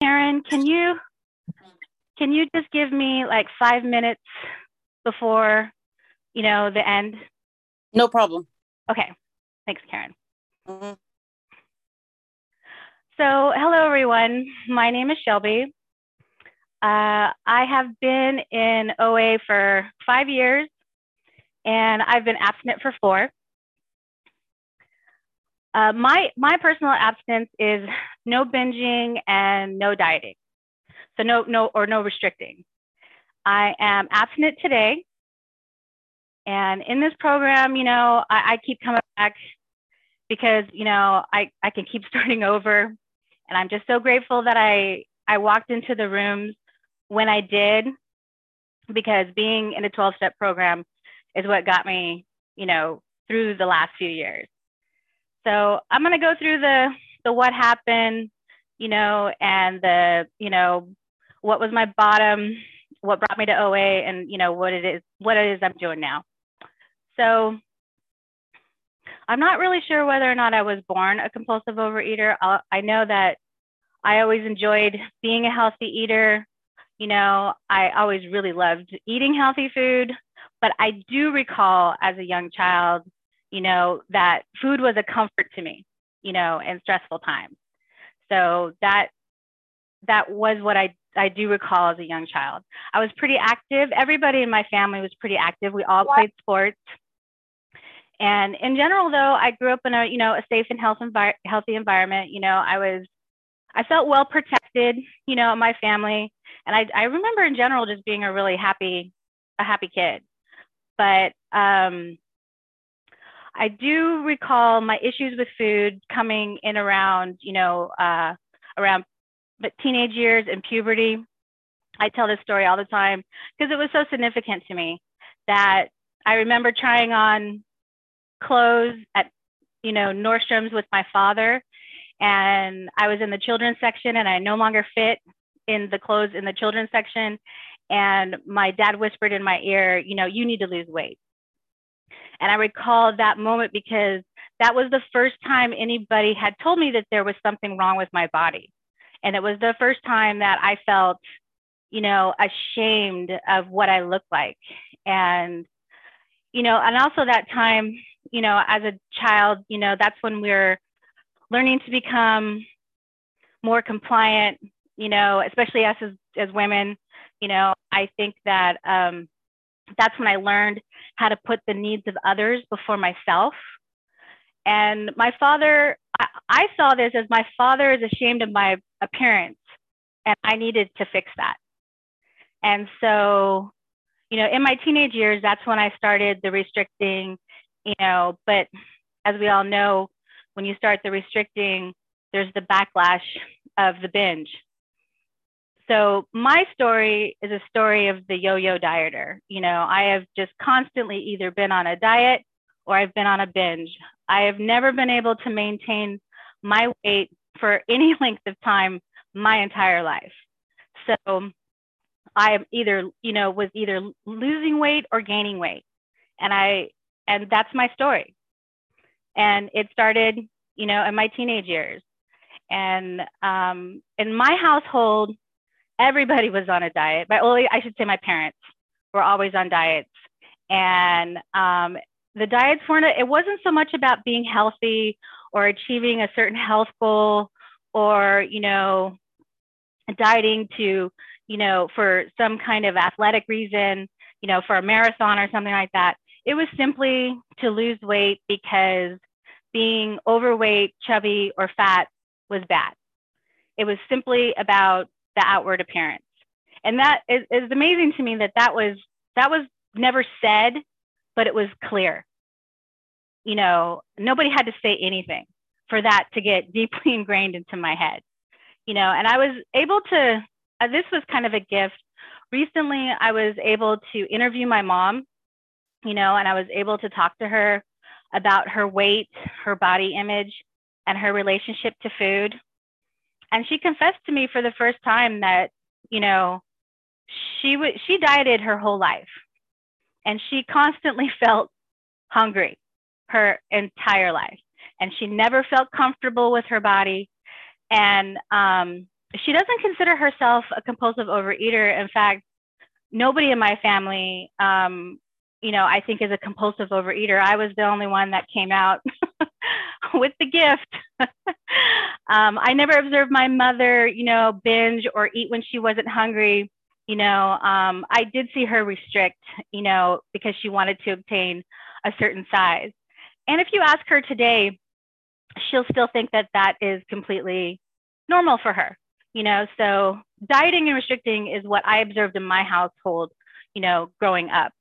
Karen, can you can you just give me like five minutes before, you know, the end? No problem. Okay. Thanks, Karen. Mm-hmm. So, hello everyone. My name is Shelby. Uh, I have been in OA for five years, and I've been abstinent for four. Uh, my my personal abstinence is no binging and no dieting, so no no or no restricting. I am abstinent today, and in this program, you know, I, I keep coming back because you know I I can keep starting over, and I'm just so grateful that I I walked into the rooms when I did, because being in a 12 step program is what got me, you know, through the last few years. So I'm going to go through the, the what happened, you know, and the, you know, what was my bottom, what brought me to OA and, you know, what it is, what it is I'm doing now. So I'm not really sure whether or not I was born a compulsive overeater. i I know that I always enjoyed being a healthy eater. You know, I always really loved eating healthy food, but I do recall as a young child, you know, that food was a comfort to me, you know, in stressful times. So that that was what I I do recall as a young child. I was pretty active. Everybody in my family was pretty active. We all played sports. And in general, though, I grew up in a you know a safe and health envi- healthy environment. You know, I was I felt well protected. You know, in my family. And I, I remember in general just being a really happy, a happy kid. But um, I do recall my issues with food coming in around, you know, uh, around but teenage years and puberty. I tell this story all the time because it was so significant to me that I remember trying on clothes at, you know, Nordstrom's with my father. And I was in the children's section and I no longer fit in the clothes in the children's section. And my dad whispered in my ear, you know, you need to lose weight. And I recall that moment because that was the first time anybody had told me that there was something wrong with my body. And it was the first time that I felt, you know, ashamed of what I looked like. And, you know, and also that time, you know, as a child, you know, that's when we're learning to become more compliant, you know, especially us as, as women, you know, I think that um, that's when I learned how to put the needs of others before myself. And my father, I, I saw this as my father is ashamed of my appearance, and I needed to fix that. And so, you know, in my teenage years, that's when I started the restricting, you know, but as we all know, when you start the restricting, there's the backlash of the binge. So my story is a story of the yo-yo dieter. You know, I have just constantly either been on a diet or I've been on a binge. I have never been able to maintain my weight for any length of time my entire life. So I am either, you know, was either losing weight or gaining weight. And I and that's my story. And it started, you know, in my teenage years. And um, in my household, everybody was on a diet. But only, I should say my parents were always on diets. And um, the diets weren't, it wasn't so much about being healthy or achieving a certain health goal or, you know, dieting to, you know, for some kind of athletic reason, you know, for a marathon or something like that. It was simply to lose weight because being overweight, chubby, or fat was bad. It was simply about the outward appearance. And that is, is amazing to me that that was that was never said, but it was clear. You know, nobody had to say anything for that to get deeply ingrained into my head. You know, and I was able to. Uh, this was kind of a gift. Recently, I was able to interview my mom. You know, and I was able to talk to her about her weight, her body image, and her relationship to food and she confessed to me for the first time that you know she w- she dieted her whole life and she constantly felt hungry her entire life and she never felt comfortable with her body and um, she doesn't consider herself a compulsive overeater. In fact, nobody in my family, um, you know, I think is a compulsive overeater. I was the only one that came out with the gift. um, I never observed my mother, you know, binge or eat when she wasn't hungry. You know, um, I did see her restrict, you know, because she wanted to obtain a certain size. And if you ask her today, she'll still think that that is completely normal for her. You know, so dieting and restricting is what I observed in my household, you know, growing up.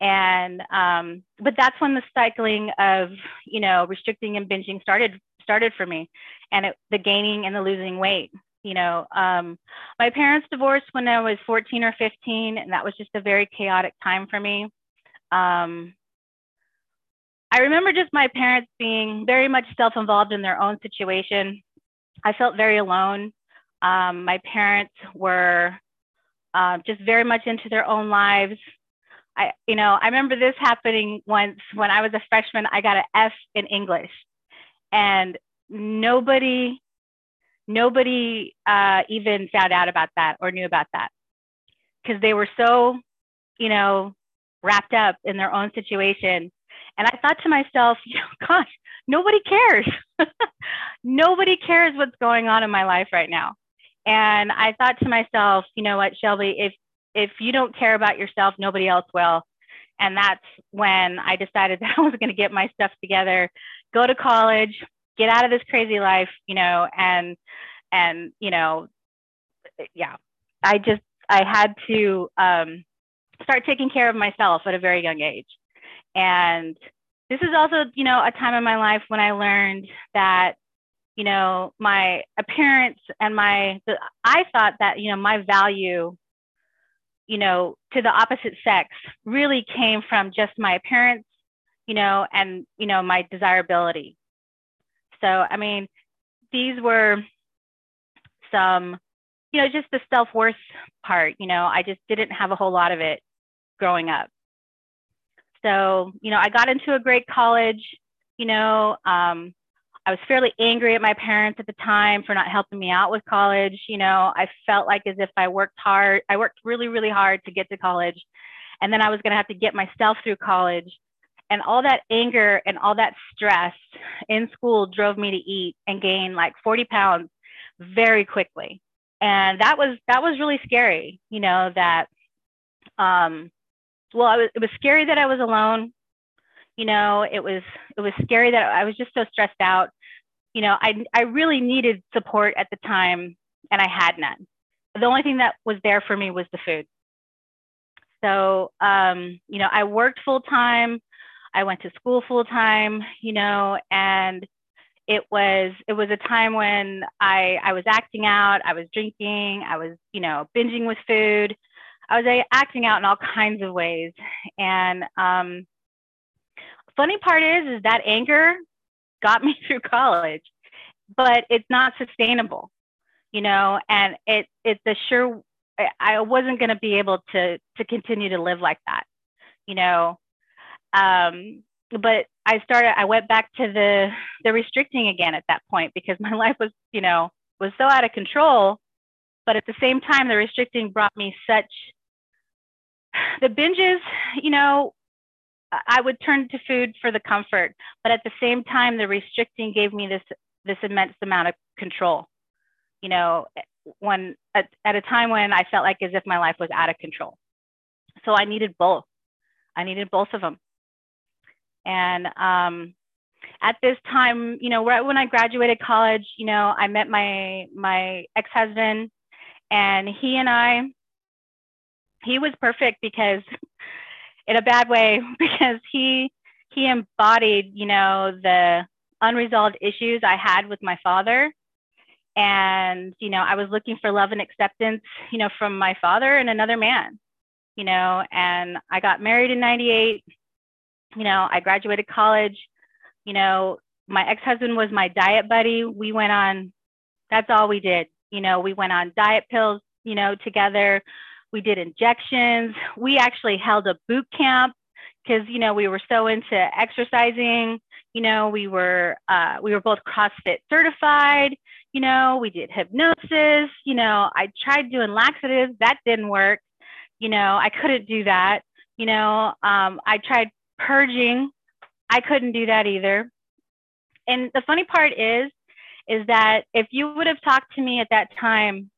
And um, but that's when the cycling of you know restricting and binging started started for me, and it, the gaining and the losing weight. You know, um, my parents divorced when I was 14 or 15, and that was just a very chaotic time for me. Um, I remember just my parents being very much self-involved in their own situation. I felt very alone. Um, my parents were uh, just very much into their own lives. I, you know, I remember this happening once when I was a freshman. I got an F in English, and nobody, nobody uh, even found out about that or knew about that because they were so, you know, wrapped up in their own situation. And I thought to myself, you know, gosh, nobody cares. nobody cares what's going on in my life right now. And I thought to myself, you know what, Shelby, if if you don't care about yourself, nobody else will. And that's when I decided that I was going to get my stuff together, go to college, get out of this crazy life, you know, and and you know, yeah, I just I had to um, start taking care of myself at a very young age. And this is also, you know, a time in my life when I learned that you know, my appearance and my, I thought that, you know, my value, you know, to the opposite sex really came from just my appearance, you know, and, you know, my desirability. So, I mean, these were some, you know, just the self worth part, you know, I just didn't have a whole lot of it growing up. So, you know, I got into a great college, you know, um, I was fairly angry at my parents at the time for not helping me out with college. You know, I felt like as if I worked hard, I worked really, really hard to get to college. And then I was going to have to get myself through college. And all that anger and all that stress in school drove me to eat and gain like 40 pounds very quickly. And that was that was really scary, you know, that um well, was, it was scary that I was alone you know it was it was scary that i was just so stressed out. You know i i really needed support at the time and i had none. The only thing that was there for me was the food. So um, you know i worked full time. I went to school full time you know and it was it was a time when i i was acting out i was drinking i was you know binging with food. I was acting out in all kinds of ways. And um, funny part is, is that anger got me through college, but it's not sustainable, you know, and it, it's a sure, I wasn't going to be able to, to continue to live like that, you know. Um, but I started, I went back to the, the restricting again at that point because my life was, you know, was so out of control. But at the same time, the restricting brought me such, the binges, you know, I would turn to food for the comfort, but at the same time, the restricting gave me this this immense amount of control. You know, when at, at a time when I felt like as if my life was out of control. So I needed both. I needed both of them. And um, at this time, you know, right when I graduated college, you know, I met my my ex-husband, and he and I, he was perfect because in a bad way because he he embodied, you know, the unresolved issues I had with my father. And, you know, I was looking for love and acceptance, you know, from my father and another man, you know, and I got married in 98. You know, I graduated college. You know, my ex husband was my diet buddy. We went on, that's all we did. You know, we went on diet pills, you know, together we did injections. We actually held a boot camp because you know we were so into exercising. You know, we were uh, we were both CrossFit certified. You know, we did hypnosis. You know, I tried doing laxatives. That didn't work. You know, I couldn't do that. You know, um, I tried purging. I couldn't do that either. And the funny part is, is that if you would have talked to me at that time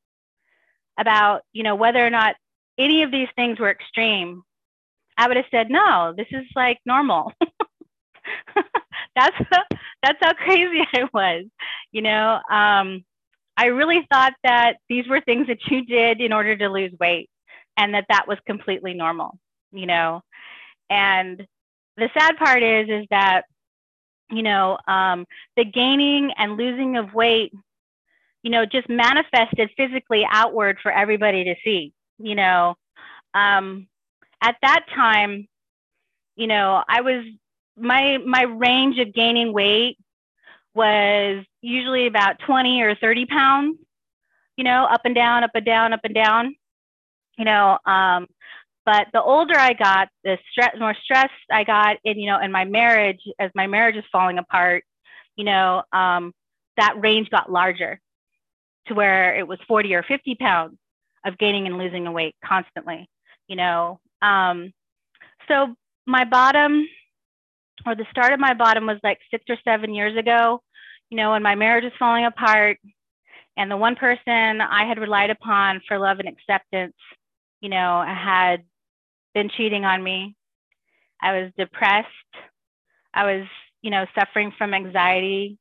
about, you know, whether or not any of these things were extreme, I would have said, no, this is like normal. that's that's how crazy I was. You know, um, I really thought that these were things that you did in order to lose weight, and that that was completely normal. You know, and the sad part is is that you know um, the gaining and losing of weight you know just manifested physically outward for everybody to see you know? Um, at that time you know i was my my range of gaining weight was usually about 20 or 30 pounds you know up and down up and down up and down you know? Um, but the older I got, the stress, more stress I got in, you know, in my marriage, as my marriage is falling apart, you know, um, that range got larger to where it was 40 or 50 pounds of gaining and losing the weight constantly, you know. Um, so my bottom or the start of my bottom was like six or seven years ago, you know, when my marriage was falling apart and the one person I had relied upon for love and acceptance, you know, had been cheating on me. I was depressed. I was, you know, suffering from anxiety.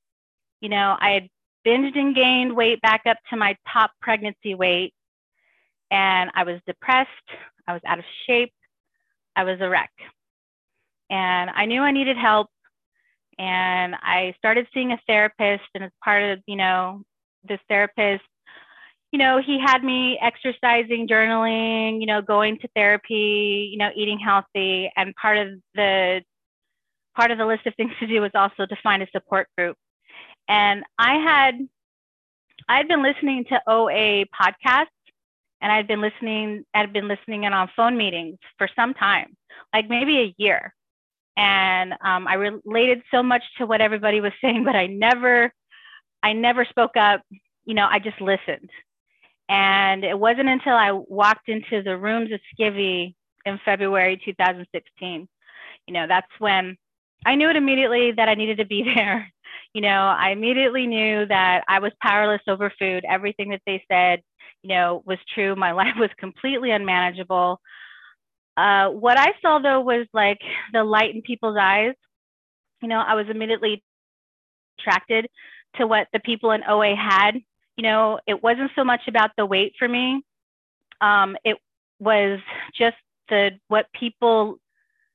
You know, I had binged and gained weight back up to my top pregnancy weight. And I was depressed. I was out of shape. I was a wreck. And I knew I needed help. And I started seeing a therapist. And as part of, you know, this therapist you know, he had me exercising, journaling, you know, going to therapy, you know, eating healthy. And part of the part of the list of things to do was also to find a support group. And I had I had been listening to OA podcasts and I'd been listening, I'd been listening in on phone meetings for some time, like maybe a year. And um, I related so much to what everybody was saying, but I never, I never spoke up. You know, I just listened. And it wasn't until I walked into the rooms of Skivvy in February 2016, you know, that's when I knew it immediately that I needed to be there. You know, I immediately knew that I was powerless over food. Everything that they said, you know, was true. My life was completely unmanageable. Uh, what I saw though was like the light in people's eyes. You know, I was immediately attracted to what the people in OA had you know, it wasn't so much about the weight for me. Um, it was just the what people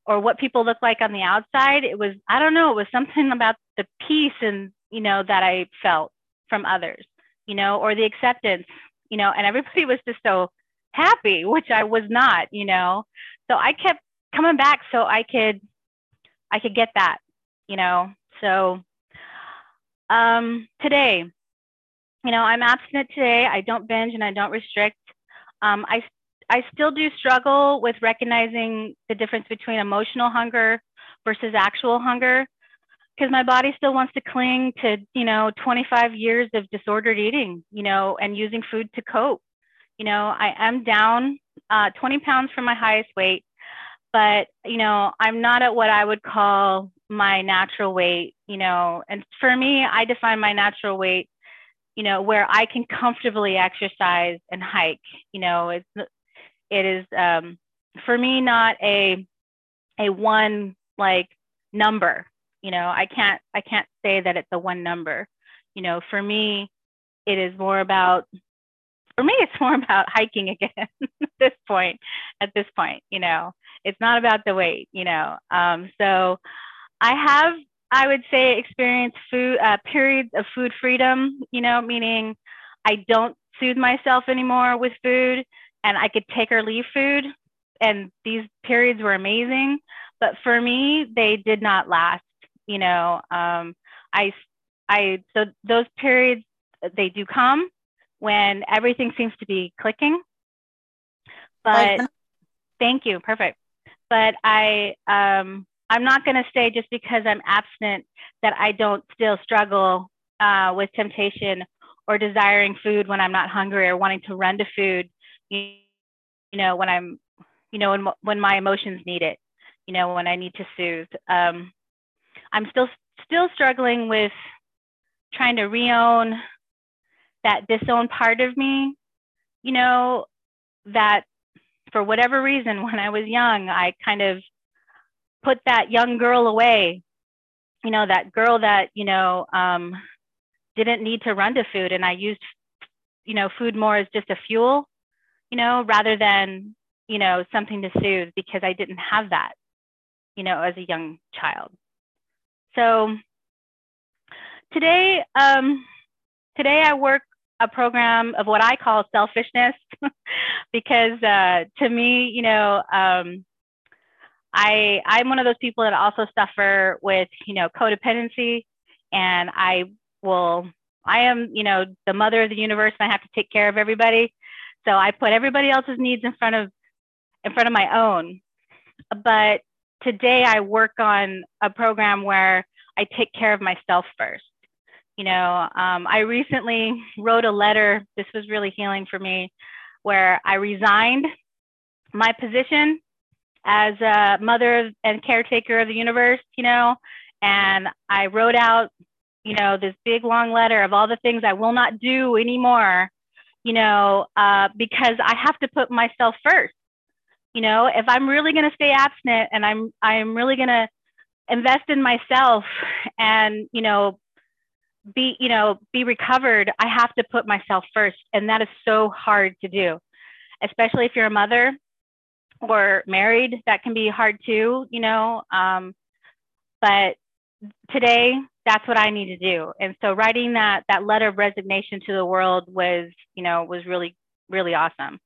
or what people look like on the outside. It was, I don't know, it was something about the peace and, you know, that I felt from others, you know, or the acceptance, you know, and everybody was just so happy, which I was not, you know. So I kept coming back so I could I could get that, you know. So um today you know, I'm abstinent today. I don't binge and I don't restrict. Um, I, I still do struggle with recognizing the difference between emotional hunger versus actual hunger because my body still wants to cling to, you know, 25 years of disordered eating, you know, and using food to cope. You know, I am down uh, 20 pounds from my highest weight, but, you know, I'm not at what I would call my natural weight, you know, and for me, I define my natural weight you know, where I can comfortably exercise and hike. You know, it's it is um, for me not a a one like number. You know, I can't I can't say that it's a one number. You know, for me, it is more about for me it's more about hiking again at this point at this point you know it's not about the weight you know um, so i have I would say experienced food uh, periods of food freedom. You know, meaning I don't soothe myself anymore with food, and I could take or leave food. And these periods were amazing, but for me, they did not last. You know, um, I, I so those periods they do come when everything seems to be clicking. But thank you, perfect. But I um, I'm not going to say just because I'm abstinent that I don't still struggle uh, with temptation or desiring food when I'm not hungry or wanting to run to food, you, you know, when I'm, you know, when, when my emotions need it, you know, when I need to soothe. Um, I'm still still struggling with trying to reown that disowned part of me, you know, that for whatever reason, when I was young, I kind of put that young girl away, you know, that girl that, you know, um, didn't need to run to food. And I used, you know, food more as just a fuel, you know, rather than, you know, something to soothe because I didn't have that, you know, as a young child. So today, um, today I work a program of what I call selfishness because uh, to me, you know, um, I I'm one of those people that also suffer with you know codependency, and I will I am you know the mother of the universe, and I have to take care of everybody. So I put everybody else's needs in front of in front of my own. But today I work on a program where I take care of myself first. You know, um, I recently wrote a letter. This was really healing for me, where I resigned my position as a mother and caretaker of the universe, you know, and I wrote out, you know, this big long letter of all the things I will not do anymore, you know, uh, because I have to put myself first. You know, if I'm really going to stay abstinent and I'm I'm really going to invest in myself and you know be you know be recovered i have to put myself first and that is so hard to do especially if you're a mother or married, that can be hard too, you know. Um, but today, that's what I need to do. And so writing that that letter of resignation to the world was, you know, was really, really awesome.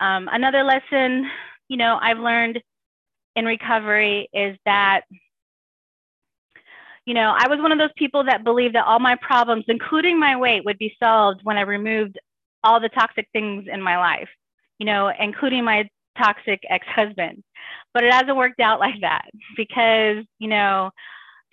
Um, another lesson, you know, I've learned in recovery is that, you know, I was one of those people that believed that all my problems, including my weight, would be solved when I removed all the toxic things in my life, you know, including my toxic ex-husband but it hasn't worked out like that because you know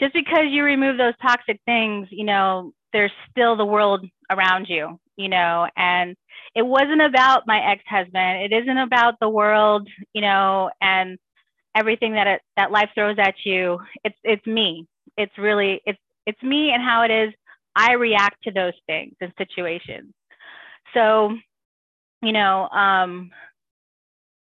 just because you remove those toxic things you know there's still the world around you you know and it wasn't about my ex-husband. It isn't about the world you know and everything that it, that life throws at you. It's it's me. It's really it's it's me and how it is. I react to those things and situations. So you know um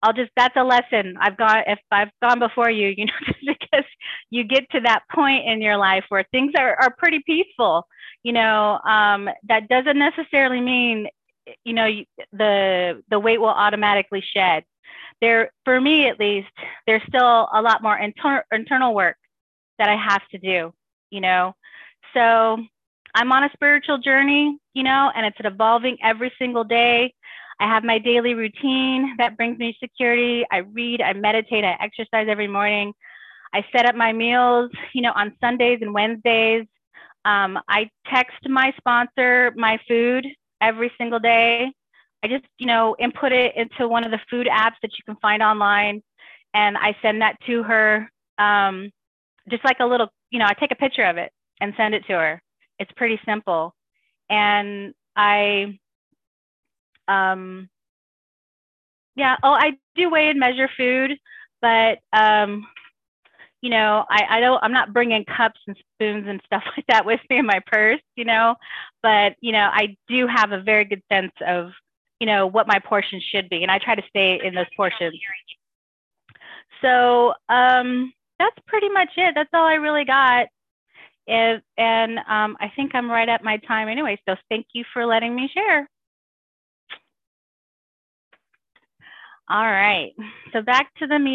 I'll just that's a lesson I've got if I've gone before you, you know, because you get to that point in your life where things are, are pretty peaceful, you know, um, that doesn't necessarily mean, you know, the the weight will automatically shed. There, for me at least, there's still a lot more inter- internal work that I have to do, you know. So I'm on a spiritual journey, you know, and it's evolving every single day. I have my daily routine that brings me security. I read, I meditate, I exercise every morning. I set up my meals, you know, on Sundays and Wednesdays. Um, I text my sponsor my food every single day. I just, you know, input it into one of the food apps that you can find online, and I send that to her. Um, just like a little, you know, I take a picture of it and send it to her. It's pretty simple, and I um, yeah, oh, I do weigh and measure food, but um, you know, I, I don't, I'm not bringing cups and spoons and stuff like that with me in my purse, you know, but you know, I do have a very good sense of, you know, what my portions should be, and I try to stay in those portions. So um, that's pretty much it. That's all I really got. If, and um, I think I'm right at my time anyway. So thank you for letting me share. All right. So back to the meeting.